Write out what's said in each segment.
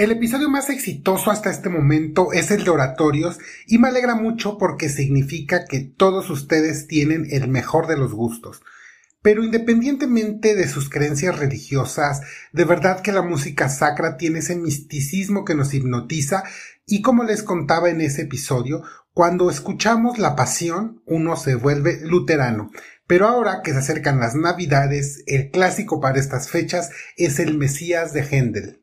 El episodio más exitoso hasta este momento es el de oratorios y me alegra mucho porque significa que todos ustedes tienen el mejor de los gustos. Pero independientemente de sus creencias religiosas, de verdad que la música sacra tiene ese misticismo que nos hipnotiza y como les contaba en ese episodio, cuando escuchamos la pasión uno se vuelve luterano. Pero ahora que se acercan las navidades, el clásico para estas fechas es el Mesías de Händel.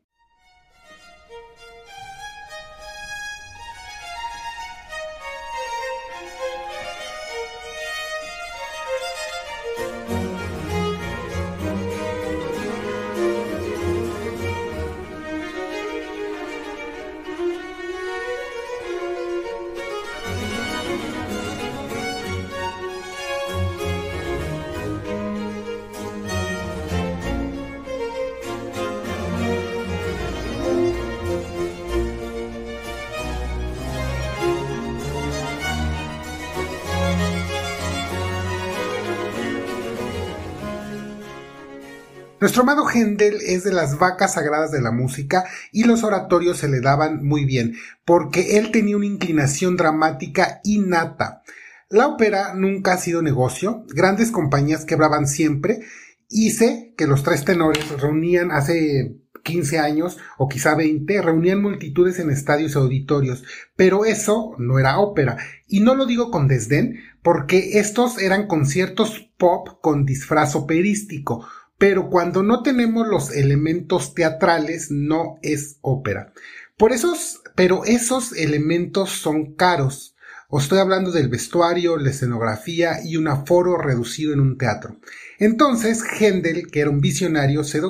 Nuestro amado Händel es de las vacas sagradas de la música y los oratorios se le daban muy bien, porque él tenía una inclinación dramática innata. La ópera nunca ha sido negocio, grandes compañías quebraban siempre, y sé que los tres tenores reunían hace 15 años o quizá 20, reunían multitudes en estadios y auditorios, pero eso no era ópera. Y no lo digo con desdén, porque estos eran conciertos pop con disfraz operístico pero cuando no tenemos los elementos teatrales no es ópera. Por esos, pero esos elementos son caros. Os estoy hablando del vestuario, la escenografía y un aforo reducido en un teatro. Entonces, Händel, que era un visionario, se,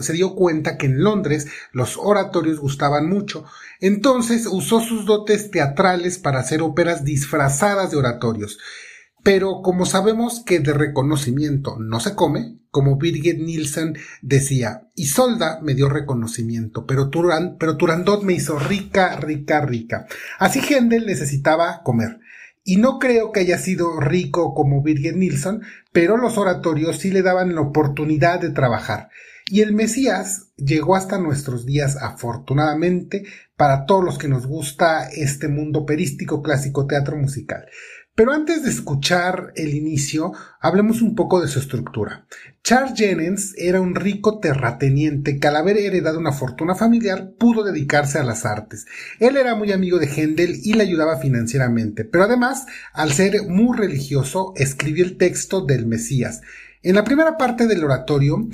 se dio cuenta que en Londres los oratorios gustaban mucho. Entonces usó sus dotes teatrales para hacer óperas disfrazadas de oratorios. Pero como sabemos que de reconocimiento no se come, como Birgit Nielsen decía, Isolda me dio reconocimiento, pero, Turandot me hizo rica, rica, rica. Así Händel necesitaba comer. Y no creo que haya sido rico como Birgit Nilsson, pero los oratorios sí le daban la oportunidad de trabajar. Y el Mesías llegó hasta nuestros días afortunadamente para todos los que nos gusta este mundo perístico clásico teatro musical. Pero antes de escuchar el inicio, hablemos un poco de su estructura. Charles Jennings era un rico terrateniente que al haber heredado una fortuna familiar pudo dedicarse a las artes. Él era muy amigo de Händel y le ayudaba financieramente, pero además, al ser muy religioso, escribió el texto del Mesías. En la primera parte del oratorio,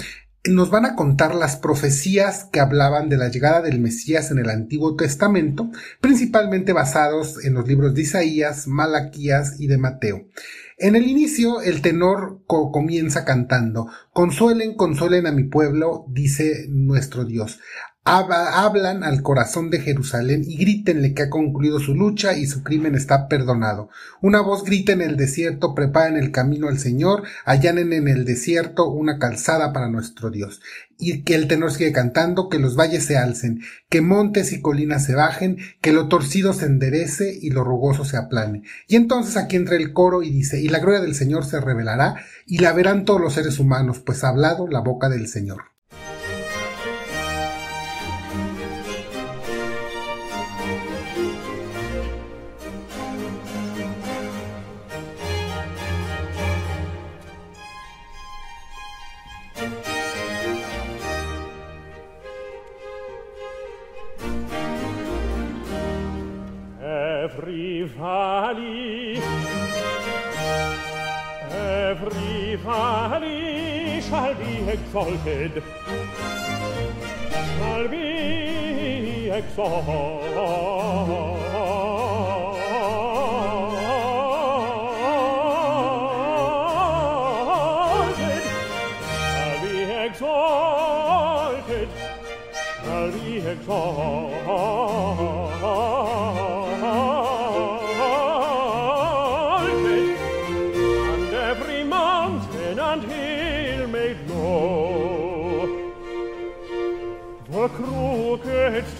nos van a contar las profecías que hablaban de la llegada del Mesías en el Antiguo Testamento, principalmente basados en los libros de Isaías, Malaquías y de Mateo. En el inicio, el tenor comienza cantando, Consuelen, consuelen a mi pueblo, dice nuestro Dios hablan al corazón de Jerusalén y grítenle que ha concluido su lucha y su crimen está perdonado. Una voz grita en el desierto, preparen el camino al Señor, allanen en el desierto una calzada para nuestro Dios. Y que el tenor sigue cantando, que los valles se alcen, que montes y colinas se bajen, que lo torcido se enderece y lo rugoso se aplane. Y entonces aquí entra el coro y dice, y la gloria del Señor se revelará, y la verán todos los seres humanos, pues ha hablado la boca del Señor. exalted shall be exalted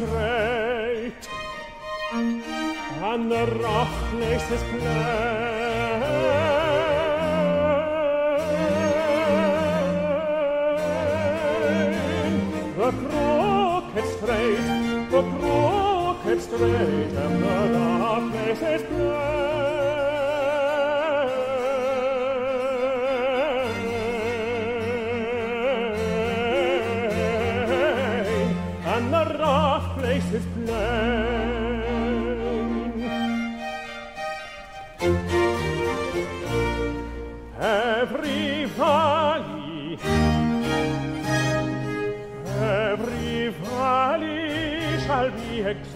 straight and the rough places plain. The crooked straight the crooked straight and the rough places plain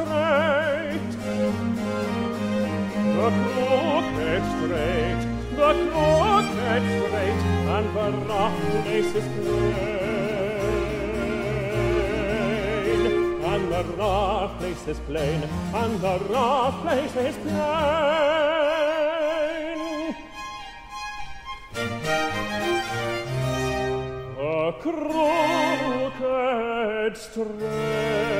straight, the crooked straight, the crooked straight, and the rough places plain, and the rough places plain, and the rough places plain. A crooked straight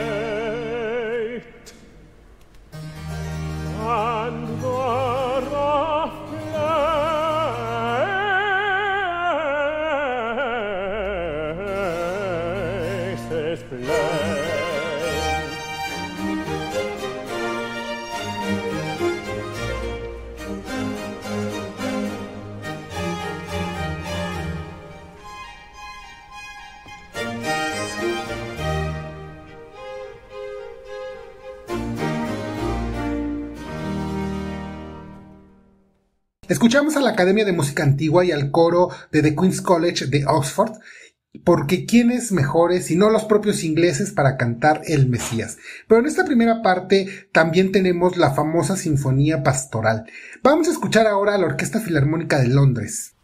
Escuchamos a la Academia de Música Antigua y al coro de The Queen's College de Oxford, porque quiénes mejores si no los propios ingleses para cantar el Mesías. Pero en esta primera parte también tenemos la famosa Sinfonía Pastoral. Vamos a escuchar ahora a la Orquesta Filarmónica de Londres.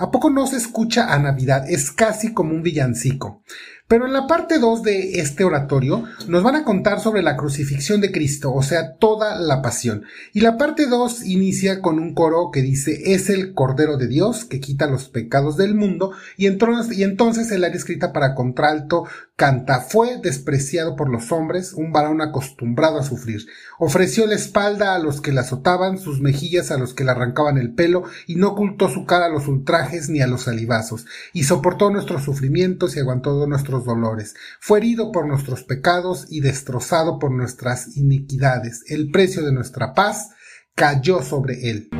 ¿A poco no se escucha a Navidad? Es casi como un villancico. Pero en la parte 2 de este oratorio nos van a contar sobre la crucifixión de Cristo, o sea, toda la pasión. Y la parte 2 inicia con un coro que dice, es el Cordero de Dios que quita los pecados del mundo, y entonces, y entonces el área escrita para contralto canta, fue despreciado por los hombres, un varón acostumbrado a sufrir. Ofreció la espalda a los que la azotaban, sus mejillas a los que le arrancaban el pelo, y no ocultó su cara a los ultrajes ni a los salivazos, y soportó nuestros sufrimientos y aguantó nuestros dolores. Fue herido por nuestros pecados y destrozado por nuestras iniquidades. El precio de nuestra paz cayó sobre él.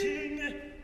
waiting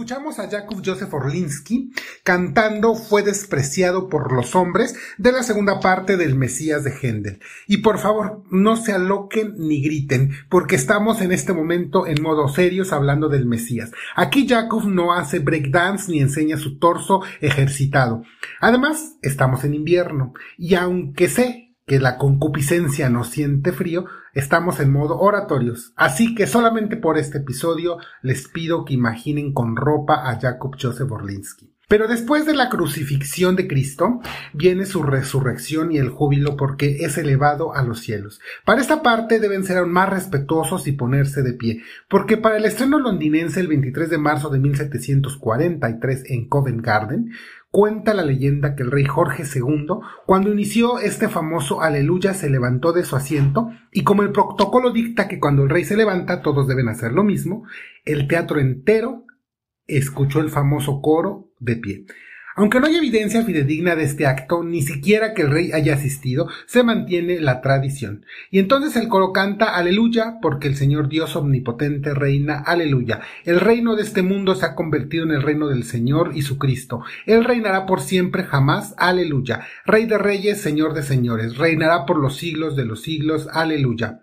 Escuchamos a Jakub Joseph Orlinsky cantando Fue despreciado por los hombres de la segunda parte del Mesías de Händel. Y por favor, no se aloquen ni griten, porque estamos en este momento en modo serios hablando del Mesías. Aquí Jakub no hace breakdance ni enseña su torso ejercitado. Además, estamos en invierno, y aunque sé que la concupiscencia no siente frío, estamos en modo oratorios. Así que solamente por este episodio les pido que imaginen con ropa a Jacob Joseph Orlinsky. Pero después de la crucifixión de Cristo, viene su resurrección y el júbilo porque es elevado a los cielos. Para esta parte deben ser aún más respetuosos y ponerse de pie, porque para el estreno londinense el 23 de marzo de 1743 en Covent Garden, Cuenta la leyenda que el rey Jorge II, cuando inició este famoso aleluya, se levantó de su asiento y como el protocolo dicta que cuando el rey se levanta todos deben hacer lo mismo, el teatro entero escuchó el famoso coro de pie. Aunque no hay evidencia fidedigna de este acto, ni siquiera que el rey haya asistido, se mantiene la tradición. Y entonces el coro canta Aleluya, porque el Señor Dios omnipotente reina, Aleluya. El reino de este mundo se ha convertido en el reino del Señor y su Cristo. Él reinará por siempre jamás, Aleluya. Rey de reyes, Señor de señores, reinará por los siglos de los siglos, Aleluya.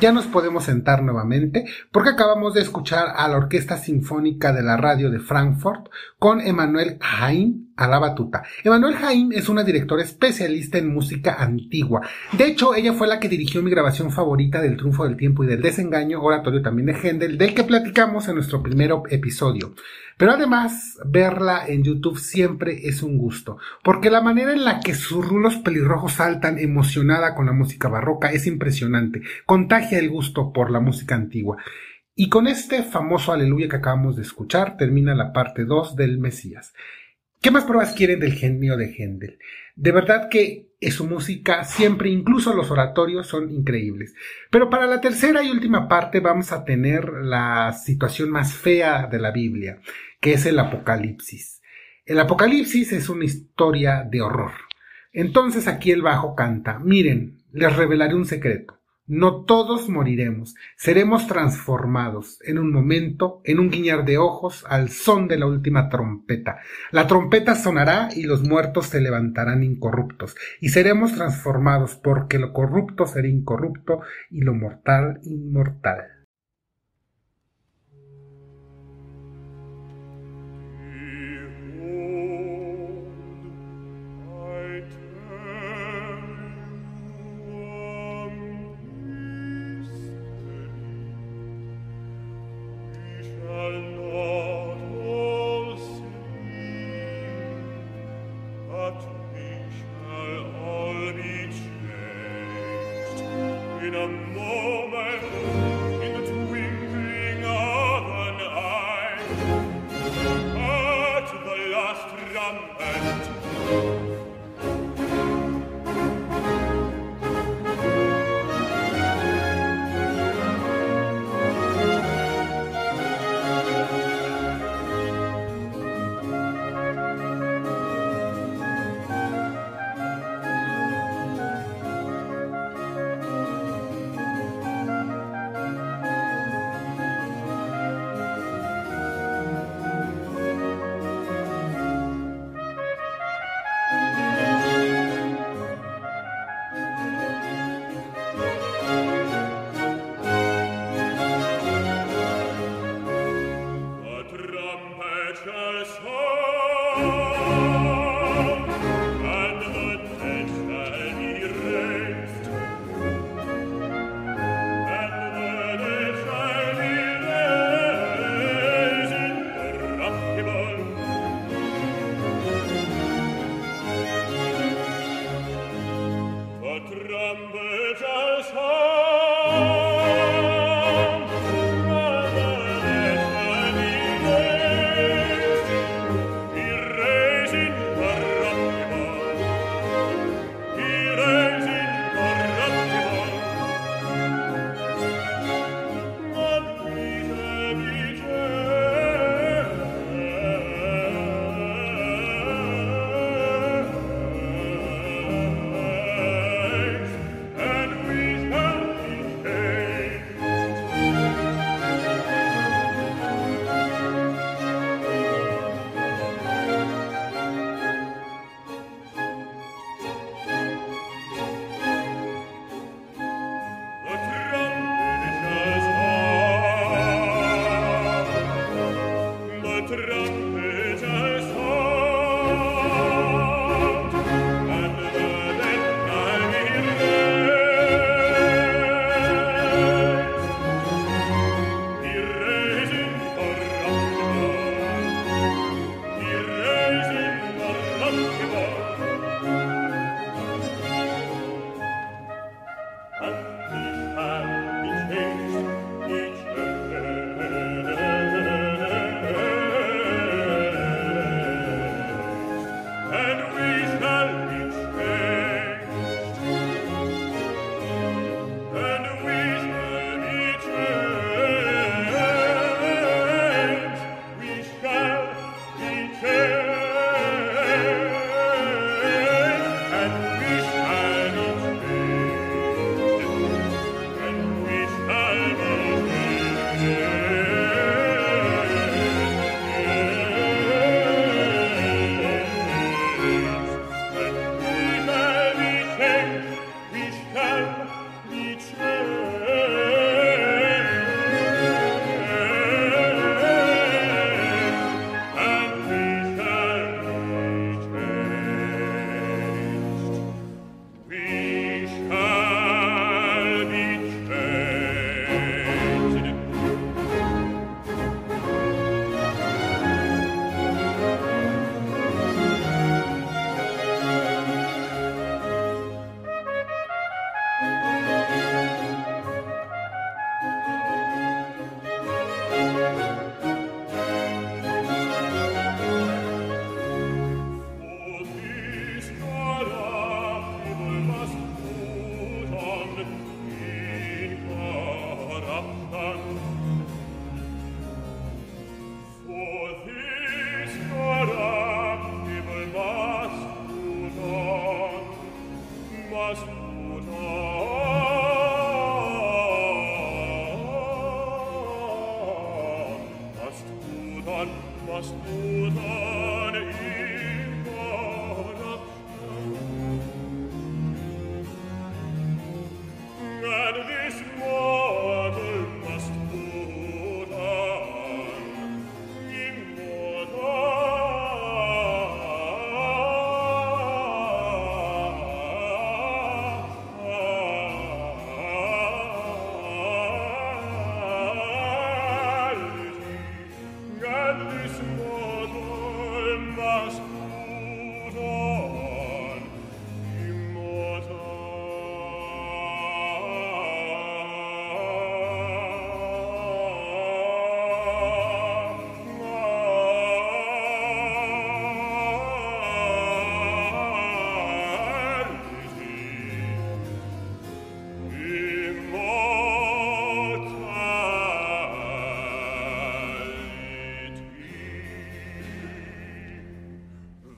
Ya nos podemos sentar nuevamente porque acabamos de escuchar a la Orquesta Sinfónica de la Radio de Frankfurt con Emanuel Haim a la batuta. Emanuel Haim es una directora especialista en música antigua. De hecho, ella fue la que dirigió mi grabación favorita del Triunfo del Tiempo y del Desengaño, oratorio también de Händel, del que platicamos en nuestro primer episodio. Pero además, verla en YouTube siempre es un gusto, porque la manera en la que sus rulos pelirrojos saltan emocionada con la música barroca es impresionante, contagia el gusto por la música antigua. Y con este famoso aleluya que acabamos de escuchar termina la parte 2 del Mesías. ¿Qué más pruebas quieren del genio de Händel? De verdad que su música siempre, incluso los oratorios, son increíbles. Pero para la tercera y última parte vamos a tener la situación más fea de la Biblia, que es el Apocalipsis. El Apocalipsis es una historia de horror. Entonces aquí el bajo canta, miren, les revelaré un secreto. No todos moriremos, seremos transformados en un momento, en un guiñar de ojos, al son de la última trompeta. La trompeta sonará y los muertos se levantarán incorruptos, y seremos transformados porque lo corrupto será incorrupto y lo mortal inmortal.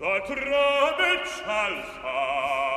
The trumpet shall sound.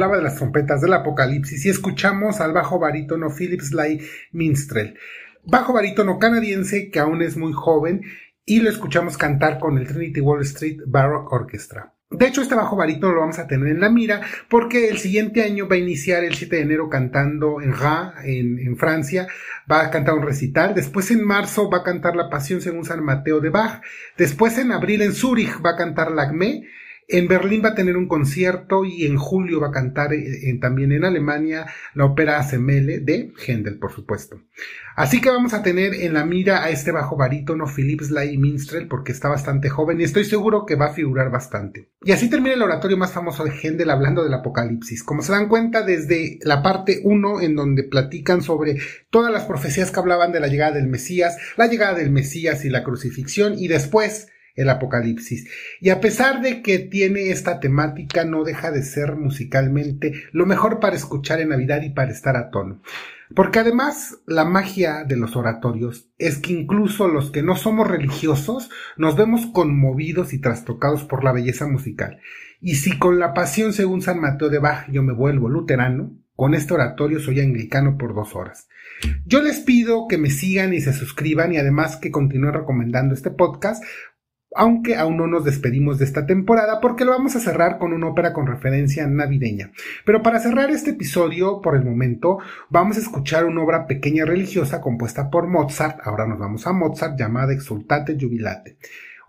Hablaba de las trompetas del apocalipsis y escuchamos al bajo barítono Philip Sly Minstrel, bajo barítono canadiense que aún es muy joven y lo escuchamos cantar con el Trinity Wall Street Baroque Orchestra. De hecho, este bajo barítono lo vamos a tener en la mira porque el siguiente año va a iniciar el 7 de enero cantando en Ra, en, Francia, va a cantar un recital, después en marzo va a cantar La Pasión según San Mateo de Bach, después en abril en Zúrich va a cantar Lagmé, En Berlín va a tener un concierto y en julio va a cantar eh, también en Alemania la ópera Semele de Händel, por supuesto. Así que vamos a tener en la mira a este bajo barítono Philippe Sly Minstrel porque está bastante joven y estoy seguro que va a figurar bastante. Y así termina el oratorio más famoso de Händel hablando del Apocalipsis. Como se dan cuenta desde la parte 1 en donde platican sobre todas las profecías que hablaban de la llegada del Mesías, la llegada del Mesías y la crucifixión y después el Apocalipsis. Y a pesar de que tiene esta temática, no deja de ser musicalmente lo mejor para escuchar en Navidad y para estar a tono. Porque además la magia de los oratorios es que incluso los que no somos religiosos nos vemos conmovidos y trastocados por la belleza musical. Y si con la pasión según San Mateo de Bach yo me vuelvo luterano, con este oratorio soy anglicano por dos horas. Yo les pido que me sigan y se suscriban y además que continúen recomendando este podcast aunque aún no nos despedimos de esta temporada porque lo vamos a cerrar con una ópera con referencia navideña. Pero para cerrar este episodio, por el momento, vamos a escuchar una obra pequeña religiosa compuesta por Mozart, ahora nos vamos a Mozart, llamada Exultate Jubilate.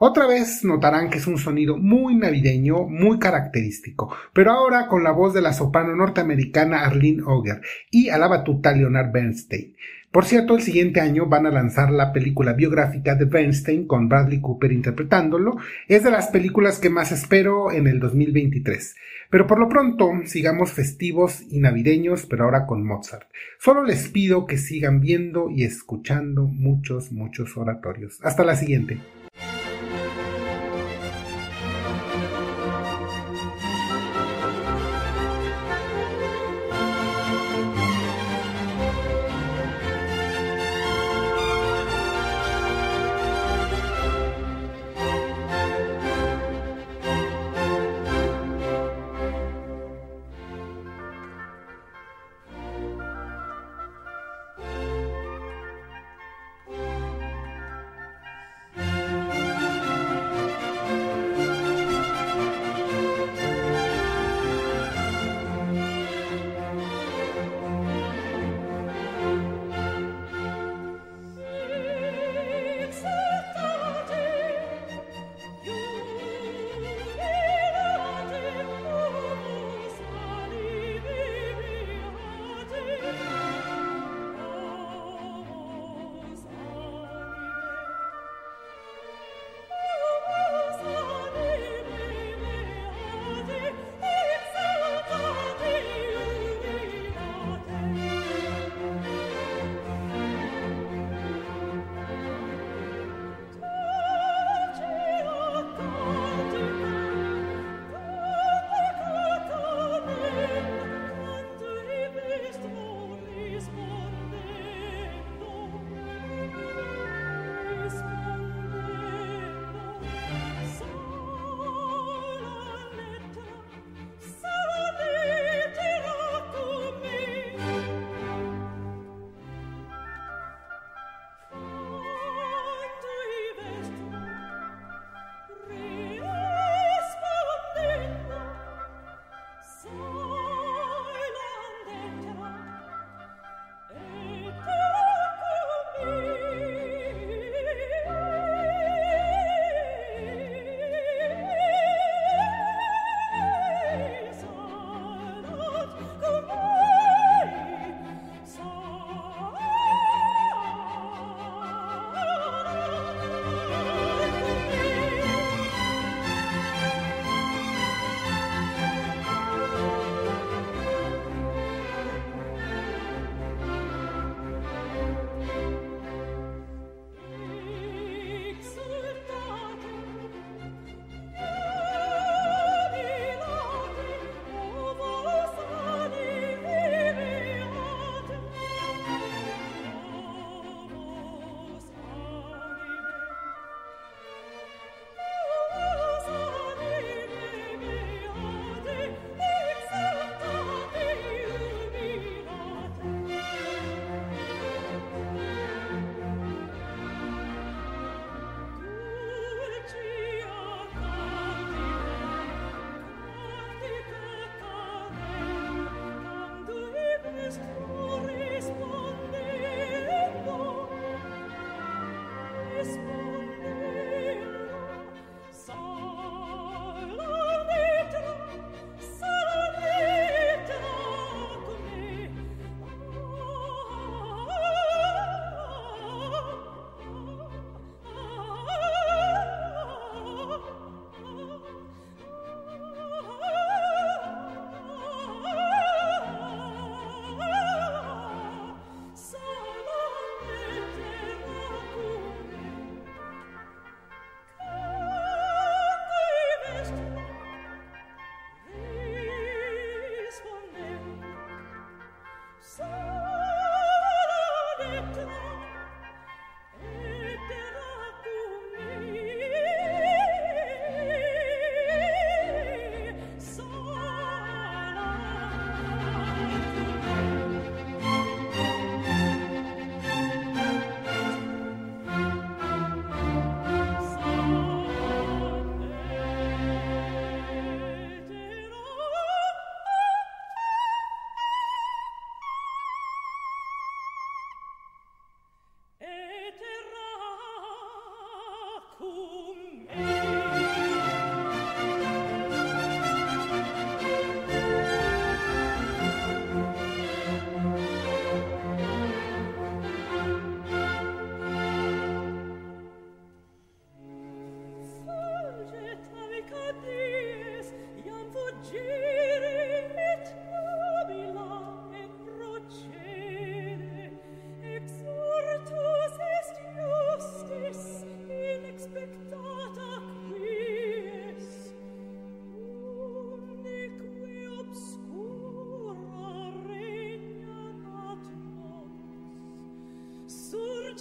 Otra vez notarán que es un sonido muy navideño, muy característico, pero ahora con la voz de la soprano norteamericana Arlene Auger y a la batuta Leonard Bernstein. Por cierto, el siguiente año van a lanzar la película biográfica de Bernstein con Bradley Cooper interpretándolo. Es de las películas que más espero en el 2023. Pero por lo pronto, sigamos festivos y navideños, pero ahora con Mozart. Solo les pido que sigan viendo y escuchando muchos, muchos oratorios. Hasta la siguiente. Thank you.